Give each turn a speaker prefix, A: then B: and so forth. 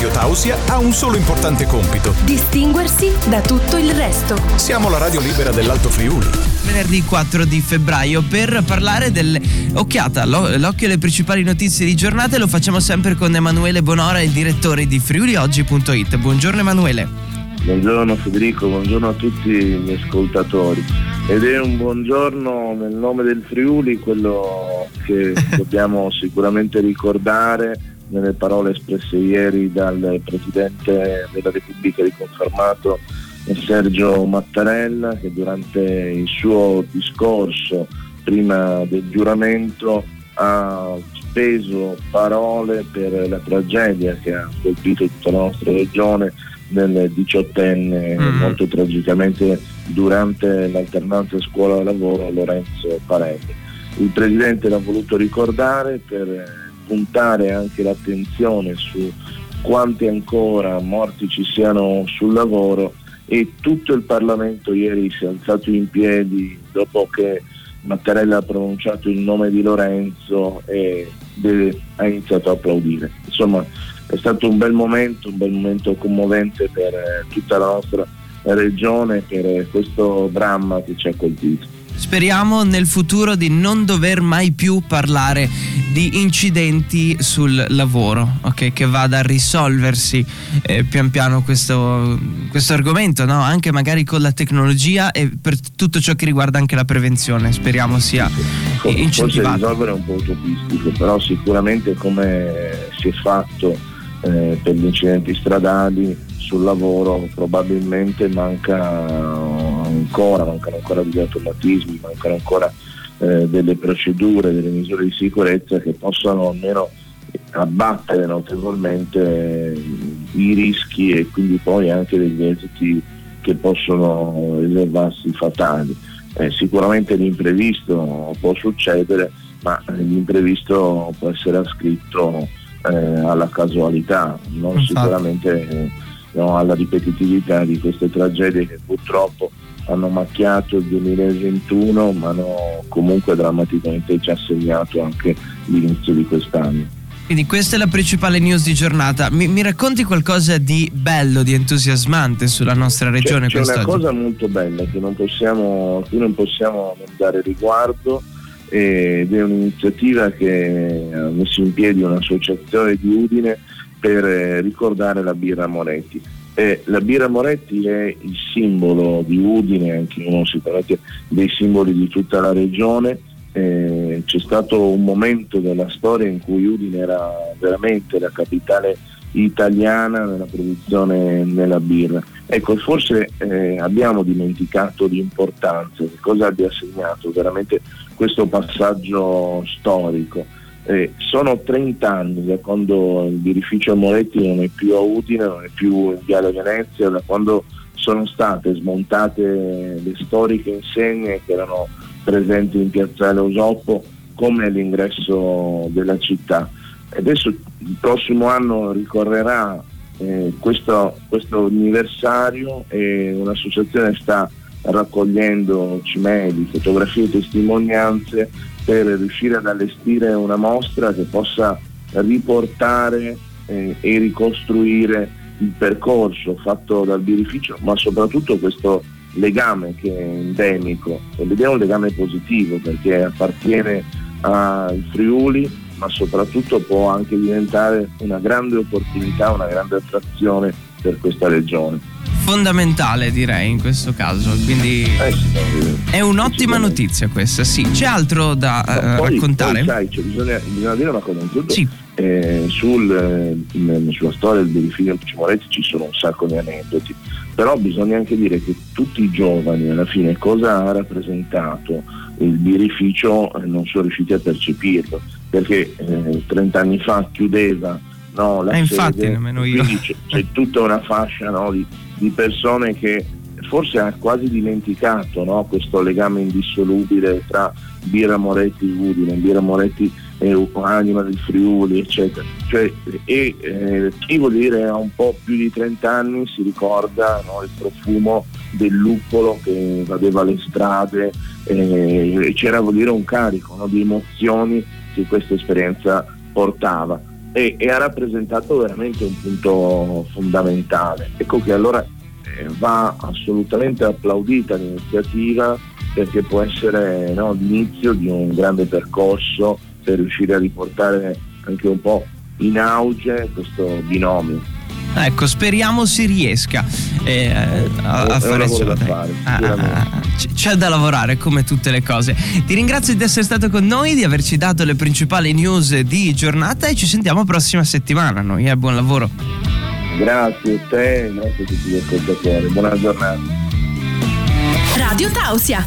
A: Radio Tausia ha un solo importante compito.
B: Distinguersi da tutto il resto.
A: Siamo la radio libera dell'Alto Friuli.
C: Venerdì 4 di febbraio per parlare delle... Occhiata, l'occhio alle principali notizie di giornata lo facciamo sempre con Emanuele Bonora, il direttore di friulioggi.it. Buongiorno Emanuele.
D: Buongiorno Federico, buongiorno a tutti gli ascoltatori. Ed è un buongiorno nel nome del Friuli, quello che dobbiamo sicuramente ricordare nelle parole espresse ieri dal Presidente della Repubblica riconfermato Sergio Mattarella che durante il suo discorso prima del giuramento ha speso parole per la tragedia che ha colpito tutta la nostra regione del diciottenne mm. molto tragicamente durante l'alternanza scuola-lavoro Lorenzo Parelli. Il Presidente l'ha voluto ricordare per puntare anche l'attenzione su quanti ancora morti ci siano sul lavoro e tutto il Parlamento ieri si è alzato in piedi dopo che Mattarella ha pronunciato il nome di Lorenzo e ha iniziato a applaudire. Insomma è stato un bel momento, un bel momento commovente per eh, tutta la nostra regione, per questo dramma che ci ha colpito.
C: Speriamo nel futuro di non dover mai più parlare di incidenti sul lavoro, ok? Che vada a risolversi eh, pian piano questo, questo argomento, no? Anche magari con la tecnologia e per tutto ciò che riguarda anche la prevenzione. Speriamo sia
D: incentivato. Forse risolvere è un po' utopistico, però sicuramente come si è fatto eh, per gli incidenti stradali sul lavoro probabilmente manca ancora, mancano ancora degli automatismi, mancano ancora eh, delle procedure, delle misure di sicurezza che possano almeno abbattere notevolmente eh, i rischi e quindi poi anche degli esiti che possono riservarsi fatali. Eh, sicuramente l'imprevisto può succedere, ma l'imprevisto può essere ascritto eh, alla casualità, non Infatti. sicuramente no, alla ripetitività di queste tragedie che purtroppo hanno macchiato il 2021 ma hanno comunque drammaticamente già segnato anche l'inizio di quest'anno.
C: Quindi questa è la principale news di giornata. Mi, mi racconti qualcosa di bello, di entusiasmante sulla nostra regione
D: c'è, c'è una cosa molto bella che non possiamo, cui non possiamo non dare riguardo ed è un'iniziativa che ha messo in piedi un'associazione di Udine per eh, ricordare la birra Moretti eh, la birra Moretti è il simbolo di Udine, anche uno sicuramente dei simboli di tutta la regione. Eh, c'è stato un momento della storia in cui Udine era veramente la capitale italiana nella produzione della birra. Ecco, forse eh, abbiamo dimenticato l'importanza, cosa abbia segnato veramente questo passaggio storico eh, sono 30 anni da quando il birrificio Moretti non è più a Udine, non è più in Viale Venezia, da quando sono state smontate le storiche insegne che erano presenti in piazzale Osoppo come all'ingresso della città. Adesso il prossimo anno ricorrerà eh, questo, questo anniversario e un'associazione sta raccogliendo cimeli, fotografie testimonianze per riuscire ad allestire una mostra che possa riportare eh, e ricostruire il percorso fatto dal birrificio, ma soprattutto questo legame che è endemico, ed è un legame positivo perché appartiene ai Friuli, ma soprattutto può anche diventare una grande opportunità, una grande attrazione per questa regione
C: fondamentale direi in questo caso. Quindi eh, è un'ottima notizia questa sì. C'è altro da uh, poi, raccontare?
D: poi, sai, cioè, bisogna, bisogna, dire una cosa innanzitutto sì. eh, sul, eh, sulla storia del birrificio Moretti ci sono un sacco di aneddoti. Però bisogna anche dire che tutti i giovani alla fine cosa ha rappresentato il birrificio eh, non sono riusciti a percepirlo. Perché 30 eh, anni fa chiudeva no, la
C: eh, infatti nemmeno io.
D: c'è, c'è, tutta una fascia no, di, di, persone che forse ha quasi dimenticato no, questo legame indissolubile tra Birra Moretti e Udine, Birra Moretti e Anima del Friuli, eccetera. Cioè, e eh, chi vuol dire ha un po' più di 30 anni si ricorda no, il profumo del luppolo che invadeva le strade eh, e c'era vuol dire un carico no, di emozioni che questa esperienza portava e, e, ha rappresentato veramente un punto fondamentale. Ecco che allora eh, va assolutamente applaudita l'iniziativa perché può essere no, l'inizio di un grande percorso per riuscire a riportare anche un po' in auge questo binomio.
C: Ecco, speriamo si riesca eh, a, a fare ciò. Fare, ah, ah, ah, c'è da lavorare come tutte le cose. Ti ringrazio di essere stato con noi, di averci dato le principali news di giornata e ci sentiamo prossima settimana. Noi, eh, buon lavoro.
D: Grazie a te, grazie a tutti gli ascoltatori. Buona giornata.
B: Radio Tausia.